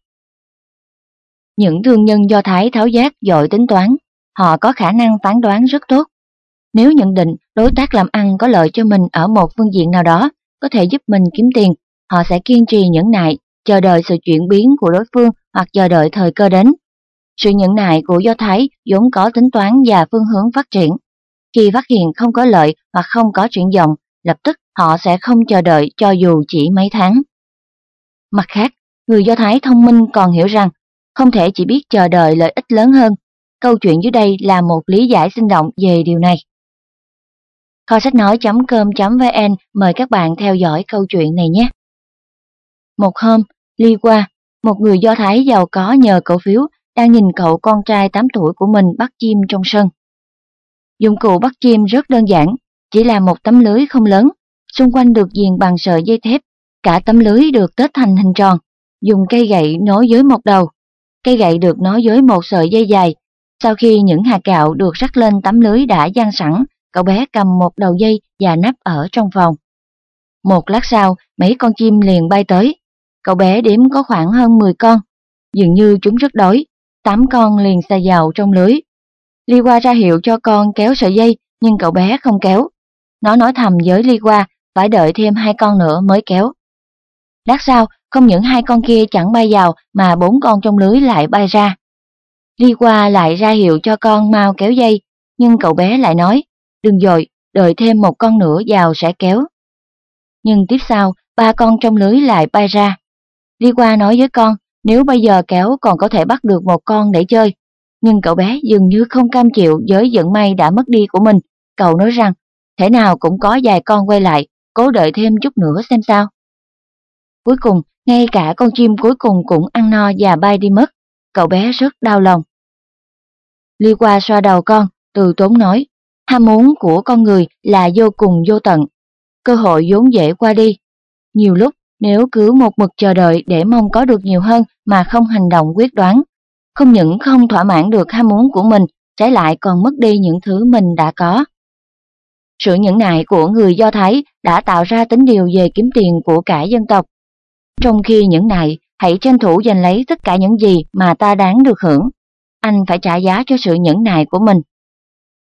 [SPEAKER 1] Những thương nhân Do Thái tháo giác giỏi tính toán, họ có khả năng phán đoán rất tốt. Nếu nhận định đối tác làm ăn có lợi cho mình ở một phương diện nào đó, có thể giúp mình kiếm tiền, họ sẽ kiên trì nhẫn nại, chờ đợi sự chuyển biến của đối phương hoặc chờ đợi thời cơ đến. Sự nhẫn nại của Do Thái vốn có tính toán và phương hướng phát triển. Khi phát hiện không có lợi hoặc không có chuyển dòng, lập tức họ sẽ không chờ đợi cho dù chỉ mấy tháng. Mặt khác, người Do Thái thông minh còn hiểu rằng không thể chỉ biết chờ đợi lợi ích lớn hơn. Câu chuyện dưới đây là một lý giải sinh động về điều này. Kho sách nói.com.vn mời các bạn theo dõi câu chuyện này nhé. Một hôm, Ly qua, một người Do Thái giàu có nhờ cổ phiếu đang nhìn cậu con trai 8 tuổi của mình bắt chim trong sân. Dụng cụ bắt chim rất đơn giản, chỉ là một tấm lưới không lớn, xung quanh được diền bằng sợi dây thép, cả tấm lưới được tết thành hình tròn, dùng cây gậy nối dưới một đầu. Cây gậy được nối với một sợi dây dài. Sau khi những hạt gạo được rắc lên tấm lưới đã dang sẵn, cậu bé cầm một đầu dây và nắp ở trong phòng. Một lát sau, mấy con chim liền bay tới. Cậu bé đếm có khoảng hơn 10 con. Dường như chúng rất đói. Tám con liền xa vào trong lưới. Ly Qua ra hiệu cho con kéo sợi dây, nhưng cậu bé không kéo. Nó nói thầm với Ly Qua, phải đợi thêm hai con nữa mới kéo. Lát sau, không những hai con kia chẳng bay vào mà bốn con trong lưới lại bay ra. Ly Qua lại ra hiệu cho con mau kéo dây, nhưng cậu bé lại nói, đừng dội, đợi thêm một con nữa vào sẽ kéo. Nhưng tiếp sau, ba con trong lưới lại bay ra. Ly Qua nói với con, nếu bây giờ kéo còn có thể bắt được một con để chơi. Nhưng cậu bé dường như không cam chịu với vận may đã mất đi của mình. Cậu nói rằng, thể nào cũng có vài con quay lại, cố đợi thêm chút nữa xem sao. Cuối cùng, ngay cả con chim cuối cùng cũng ăn no và bay đi mất. Cậu bé rất đau lòng. Ly qua xoa đầu con, từ tốn nói, ham muốn của con người là vô cùng vô tận. Cơ hội vốn dễ qua đi. Nhiều lúc, nếu cứ một mực chờ đợi để mong có được nhiều hơn mà không hành động quyết đoán, không những không thỏa mãn được ham muốn của mình, trái lại còn mất đi những thứ mình đã có. Sự nhẫn nại của người Do Thái đã tạo ra tính điều về kiếm tiền của cả dân tộc. Trong khi những này hãy tranh thủ giành lấy tất cả những gì mà ta đáng được hưởng. Anh phải trả giá cho sự nhẫn nại của mình.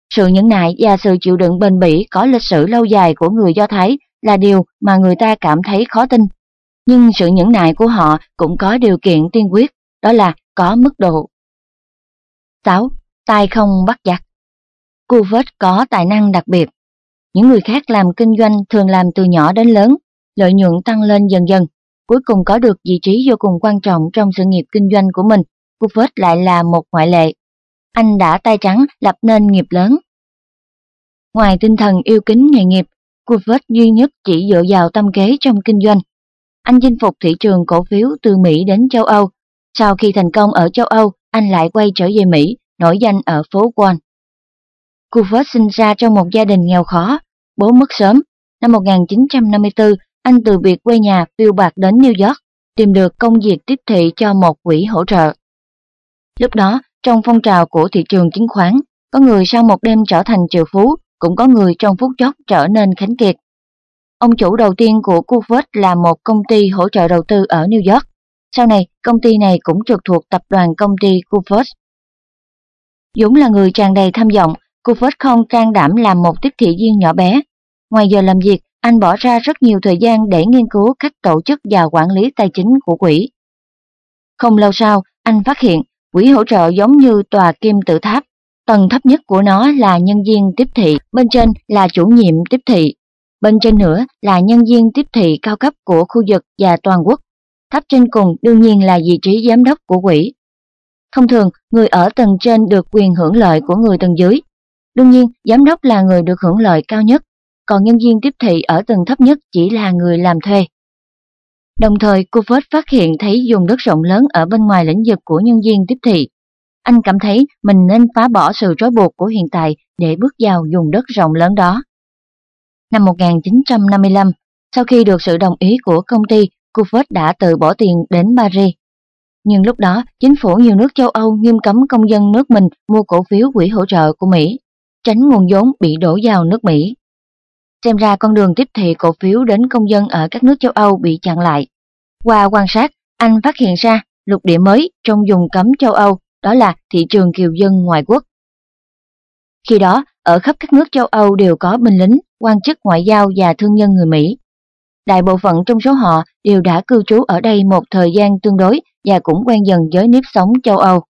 [SPEAKER 1] Sự nhẫn nại và sự chịu đựng bền bỉ có lịch sử lâu dài của người Do Thái là điều mà người ta cảm thấy khó tin. Nhưng sự nhẫn nại của họ cũng có điều kiện tiên quyết, đó là có mức độ. 6. tay không bắt giặc Cuvert có tài năng đặc biệt. Những người khác làm kinh doanh thường làm từ nhỏ đến lớn, lợi nhuận tăng lên dần dần, cuối cùng có được vị trí vô cùng quan trọng trong sự nghiệp kinh doanh của mình. Buffett lại là một ngoại lệ. Anh đã tay trắng lập nên nghiệp lớn. Ngoài tinh thần yêu kính nghề nghiệp, Buffett duy nhất chỉ dựa vào tâm kế trong kinh doanh. Anh chinh phục thị trường cổ phiếu từ Mỹ đến châu Âu. Sau khi thành công ở châu Âu, anh lại quay trở về Mỹ, nổi danh ở phố Wall. Buffett sinh ra trong một gia đình nghèo khó, bố mất sớm. Năm 1954, anh từ biệt quê nhà phiêu bạc đến New York, tìm được công việc tiếp thị cho một quỹ hỗ trợ. Lúc đó, trong phong trào của thị trường chứng khoán, có người sau một đêm trở thành triệu phú, cũng có người trong phút chốc trở nên khánh kiệt. Ông chủ đầu tiên của Cuvert là một công ty hỗ trợ đầu tư ở New York. Sau này, công ty này cũng trực thuộc tập đoàn công ty Cuvert. Dũng là người tràn đầy tham vọng, Cuvert không can đảm làm một tiếp thị viên nhỏ bé. Ngoài giờ làm việc, anh bỏ ra rất nhiều thời gian để nghiên cứu cách tổ chức và quản lý tài chính của quỹ. Không lâu sau, anh phát hiện quỹ hỗ trợ giống như tòa kim tự tháp. Tầng thấp nhất của nó là nhân viên tiếp thị, bên trên là chủ nhiệm tiếp thị, bên trên nữa là nhân viên tiếp thị cao cấp của khu vực và toàn quốc. Thấp trên cùng đương nhiên là vị trí giám đốc của quỹ. Thông thường, người ở tầng trên được quyền hưởng lợi của người tầng dưới. Đương nhiên, giám đốc là người được hưởng lợi cao nhất, còn nhân viên tiếp thị ở tầng thấp nhất chỉ là người làm thuê. Đồng thời, cô Phết phát hiện thấy dùng đất rộng lớn ở bên ngoài lĩnh vực của nhân viên tiếp thị. Anh cảm thấy mình nên phá bỏ sự trói buộc của hiện tại để bước vào dùng đất rộng lớn đó. Năm 1955, sau khi được sự đồng ý của công ty, Cufford đã tự bỏ tiền đến Paris. Nhưng lúc đó, chính phủ nhiều nước châu Âu nghiêm cấm công dân nước mình mua cổ phiếu quỹ hỗ trợ của Mỹ, tránh nguồn vốn bị đổ vào nước Mỹ. Xem ra con đường tiếp thị cổ phiếu đến công dân ở các nước châu Âu bị chặn lại. Qua quan sát, anh phát hiện ra lục địa mới trong vùng cấm châu Âu, đó là thị trường kiều dân ngoại quốc. Khi đó, ở khắp các nước châu Âu đều có binh lính, quan chức ngoại giao và thương nhân người Mỹ. Đại bộ phận trong số họ đều đã cư trú ở đây một thời gian tương đối và cũng quen dần với nếp sống châu Âu.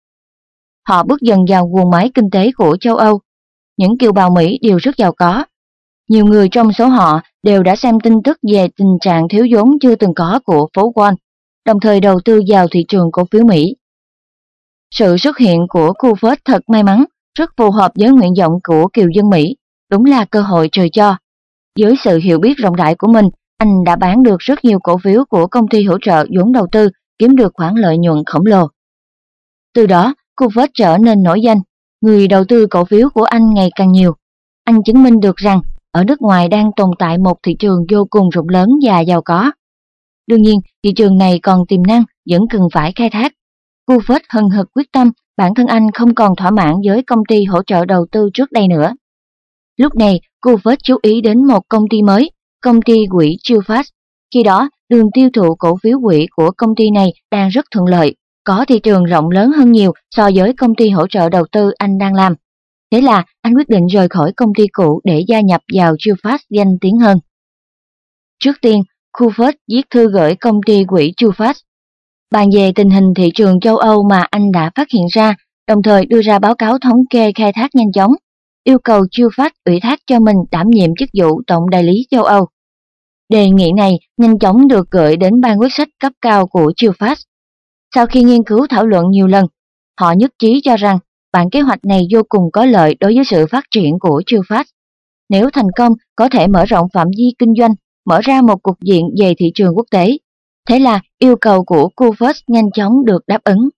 [SPEAKER 1] Họ bước dần vào nguồn máy kinh tế của châu Âu. Những kiều bào Mỹ đều rất giàu có. Nhiều người trong số họ đều đã xem tin tức về tình trạng thiếu vốn chưa từng có của phố Wall, đồng thời đầu tư vào thị trường cổ phiếu Mỹ. Sự xuất hiện của khu phết thật may mắn, rất phù hợp với nguyện vọng của kiều dân Mỹ, đúng là cơ hội trời cho. dưới sự hiểu biết rộng rãi của mình, anh đã bán được rất nhiều cổ phiếu của công ty hỗ trợ vốn đầu tư, kiếm được khoản lợi nhuận khổng lồ. Từ đó, Covert trở nên nổi danh, người đầu tư cổ phiếu của anh ngày càng nhiều. Anh chứng minh được rằng ở nước ngoài đang tồn tại một thị trường vô cùng rộng lớn và giàu có. Đương nhiên, thị trường này còn tiềm năng, vẫn cần phải khai thác. Covert hân hực quyết tâm, bản thân anh không còn thỏa mãn với công ty hỗ trợ đầu tư trước đây nữa. Lúc này, Covert chú ý đến một công ty mới, công ty quỹ Trillfast. Khi đó, đường tiêu thụ cổ phiếu quỹ của công ty này đang rất thuận lợi, có thị trường rộng lớn hơn nhiều so với công ty hỗ trợ đầu tư anh đang làm. Thế là anh quyết định rời khỏi công ty cũ để gia nhập vào Chufast danh tiếng hơn. Trước tiên, Kufert viết thư gửi công ty quỹ Chufast. bàn về tình hình thị trường châu Âu mà anh đã phát hiện ra, đồng thời đưa ra báo cáo thống kê khai thác nhanh chóng yêu cầu Chufast ủy thác cho mình đảm nhiệm chức vụ tổng đại lý châu Âu. Đề nghị này nhanh chóng được gửi đến ban quyết sách cấp cao của Chufast. Sau khi nghiên cứu thảo luận nhiều lần, họ nhất trí cho rằng bản kế hoạch này vô cùng có lợi đối với sự phát triển của Chiêu Phát. Nếu thành công, có thể mở rộng phạm vi kinh doanh, mở ra một cục diện về thị trường quốc tế. Thế là yêu cầu của Kufus nhanh chóng được đáp ứng.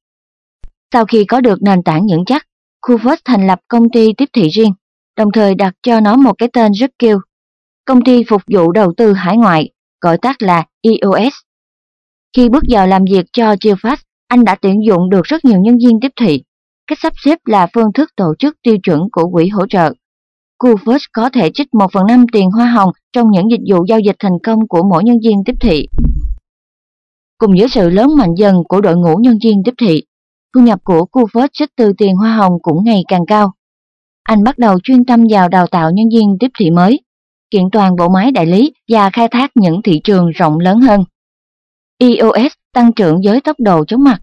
[SPEAKER 1] Sau khi có được nền tảng vững chắc, Kufus thành lập công ty tiếp thị riêng, đồng thời đặt cho nó một cái tên rất kêu. Công ty phục vụ đầu tư hải ngoại, gọi tắt là EOS. Khi bước vào làm việc cho Geofast, anh đã tuyển dụng được rất nhiều nhân viên tiếp thị. Cách sắp xếp là phương thức tổ chức tiêu chuẩn của quỹ hỗ trợ. Cuvert có thể trích 1 phần 5 tiền hoa hồng trong những dịch vụ giao dịch thành công của mỗi nhân viên tiếp thị. Cùng với sự lớn mạnh dần của đội ngũ nhân viên tiếp thị, thu nhập của Cuvert trích từ tiền hoa hồng cũng ngày càng cao. Anh bắt đầu chuyên tâm vào đào tạo nhân viên tiếp thị mới, kiện toàn bộ máy đại lý và khai thác những thị trường rộng lớn hơn. EOS tăng trưởng với tốc độ chóng mặt.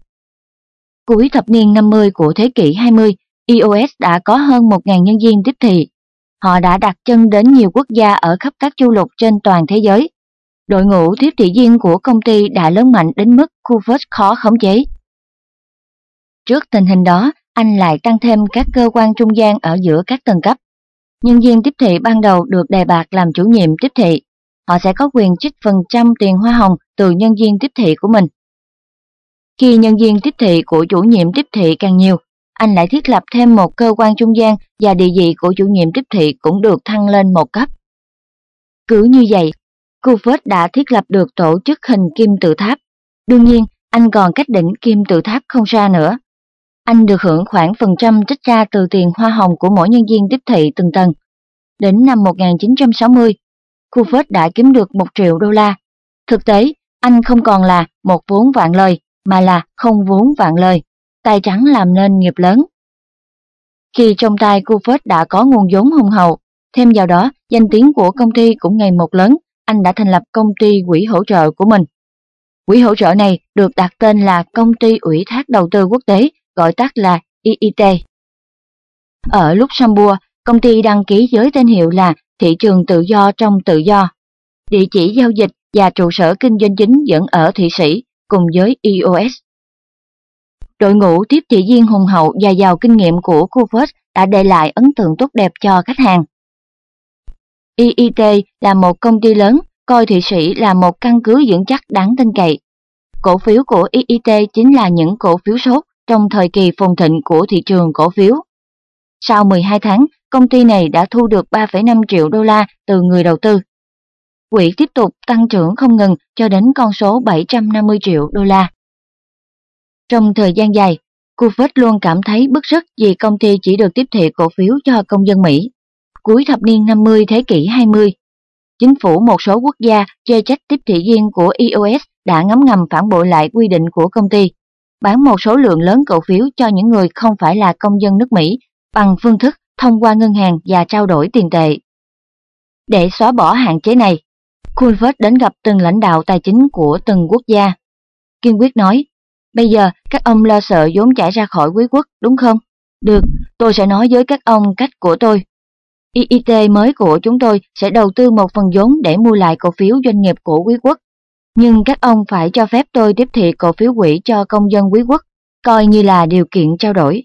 [SPEAKER 1] Cuối thập niên 50 của thế kỷ 20, EOS đã có hơn 1.000 nhân viên tiếp thị. Họ đã đặt chân đến nhiều quốc gia ở khắp các châu lục trên toàn thế giới. Đội ngũ tiếp thị viên của công ty đã lớn mạnh đến mức Coolford khó khống chế. Trước tình hình đó, anh lại tăng thêm các cơ quan trung gian ở giữa các tầng cấp. Nhân viên tiếp thị ban đầu được đề bạt làm chủ nhiệm tiếp thị. Họ sẽ có quyền trích phần trăm tiền hoa hồng từ nhân viên tiếp thị của mình. Khi nhân viên tiếp thị của chủ nhiệm tiếp thị càng nhiều, anh lại thiết lập thêm một cơ quan trung gian và địa vị của chủ nhiệm tiếp thị cũng được thăng lên một cấp. Cứ như vậy, Cuford đã thiết lập được tổ chức hình kim tự tháp. Đương nhiên, anh còn cách đỉnh kim tự tháp không xa nữa. Anh được hưởng khoảng phần trăm trích ra từ tiền hoa hồng của mỗi nhân viên tiếp thị từng tầng. Đến năm 1960, Cuford đã kiếm được 1 triệu đô la. Thực tế, anh không còn là một vốn vạn lời, mà là không vốn vạn lời, tay trắng làm nên nghiệp lớn. Khi trong tay Cuford đã có nguồn vốn hùng hậu, thêm vào đó danh tiếng của công ty cũng ngày một lớn, anh đã thành lập công ty quỹ hỗ trợ của mình. Quỹ hỗ trợ này được đặt tên là Công ty Ủy thác Đầu tư Quốc tế, gọi tắt là IIT. Ở Luxembourg, công ty đăng ký giới tên hiệu là Thị trường Tự do trong Tự do. Địa chỉ giao dịch và trụ sở kinh doanh chính vẫn ở Thụy Sĩ cùng với EOS. Đội ngũ tiếp thị viên hùng hậu và giàu kinh nghiệm của Coopers đã để lại ấn tượng tốt đẹp cho khách hàng. EIT là một công ty lớn, coi Thụy Sĩ là một căn cứ vững chắc đáng tin cậy. Cổ phiếu của EIT chính là những cổ phiếu sốt trong thời kỳ phồn thịnh của thị trường cổ phiếu. Sau 12 tháng, công ty này đã thu được 3,5 triệu đô la từ người đầu tư. Quỹ tiếp tục tăng trưởng không ngừng cho đến con số 750 triệu đô la. Trong thời gian dài, Buffett luôn cảm thấy bức rứt vì công ty chỉ được tiếp thị cổ phiếu cho công dân Mỹ. Cuối thập niên 50 thế kỷ 20, chính phủ một số quốc gia chê trách tiếp thị viên của EOS đã ngấm ngầm phản bội lại quy định của công ty, bán một số lượng lớn cổ phiếu cho những người không phải là công dân nước Mỹ bằng phương thức thông qua ngân hàng và trao đổi tiền tệ. Để xóa bỏ hạn chế này, Coolford đến gặp từng lãnh đạo tài chính của từng quốc gia. Kiên quyết nói, bây giờ các ông lo sợ vốn chảy ra khỏi quý quốc, đúng không? Được, tôi sẽ nói với các ông cách của tôi. IIT mới của chúng tôi sẽ đầu tư một phần vốn để mua lại cổ phiếu doanh nghiệp của quý quốc. Nhưng các ông phải cho phép tôi tiếp thị cổ phiếu quỹ cho công dân quý quốc, coi như là điều kiện trao đổi.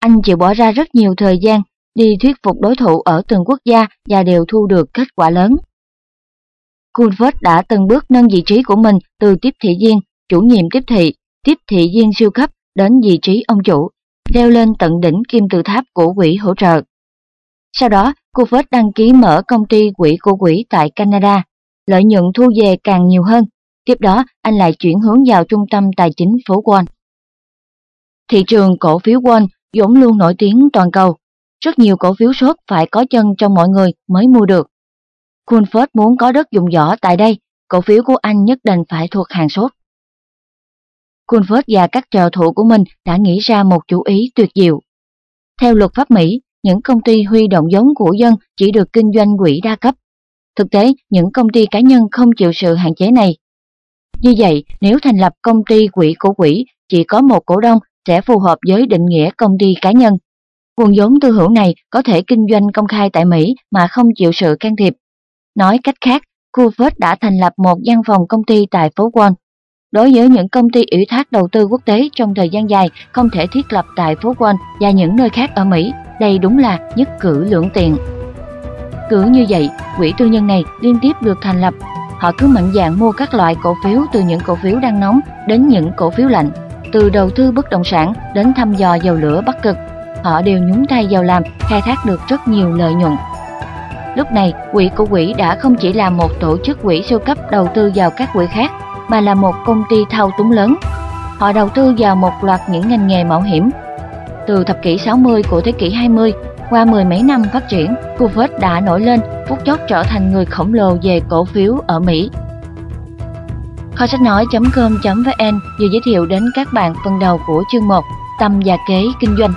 [SPEAKER 1] Anh chịu bỏ ra rất nhiều thời gian đi thuyết phục đối thủ ở từng quốc gia và đều thu được kết quả lớn. Culvert đã từng bước nâng vị trí của mình từ tiếp thị viên, chủ nhiệm tiếp thị, tiếp thị viên siêu cấp đến vị trí ông chủ, leo lên tận đỉnh kim tự tháp của quỹ hỗ trợ. Sau đó, Culvert đăng ký mở công ty quỹ của quỹ tại Canada, lợi nhuận thu về càng nhiều hơn. Tiếp đó, anh lại chuyển hướng vào trung tâm tài chính phố Wall. Thị trường cổ phiếu Wall vốn luôn nổi tiếng toàn cầu. Rất nhiều cổ phiếu sốt phải có chân trong mọi người mới mua được. Coolford muốn có đất dùng võ tại đây, cổ phiếu của anh nhất định phải thuộc hàng sốt. Coolford và các trợ thủ của mình đã nghĩ ra một chủ ý tuyệt diệu. Theo luật pháp Mỹ, những công ty huy động vốn của dân chỉ được kinh doanh quỹ đa cấp. Thực tế, những công ty cá nhân không chịu sự hạn chế này. Như vậy, nếu thành lập công ty quỹ của quỹ chỉ có một cổ đông sẽ phù hợp với định nghĩa công ty cá nhân. Nguồn vốn tư hữu này có thể kinh doanh công khai tại Mỹ mà không chịu sự can thiệp. Nói cách khác, Coolford đã thành lập một văn phòng công ty tại phố Wall. Đối với những công ty ủy thác đầu tư quốc tế trong thời gian dài không thể thiết lập tại phố Wall và những nơi khác ở Mỹ, đây đúng là nhất cử lưỡng tiện. Cứ như vậy, quỹ tư nhân này liên tiếp được thành lập. Họ cứ mạnh dạn mua các loại cổ phiếu từ những cổ phiếu đang nóng đến những cổ phiếu lạnh, từ đầu tư bất động sản đến thăm dò dầu lửa Bắc Cực. Họ đều nhúng tay vào làm, khai thác được rất nhiều lợi nhuận. Lúc này, quỹ của quỹ đã không chỉ là một tổ chức quỹ siêu cấp đầu tư vào các quỹ khác, mà là một công ty thao túng lớn. Họ đầu tư vào một loạt những ngành nghề mạo hiểm. Từ thập kỷ 60 của thế kỷ 20, qua mười mấy năm phát triển, Coolford đã nổi lên, phút chốc trở thành người khổng lồ về cổ phiếu ở Mỹ. Kho sách nói.com.vn vừa giới thiệu đến các bạn phần đầu của chương 1 Tâm và kế kinh doanh.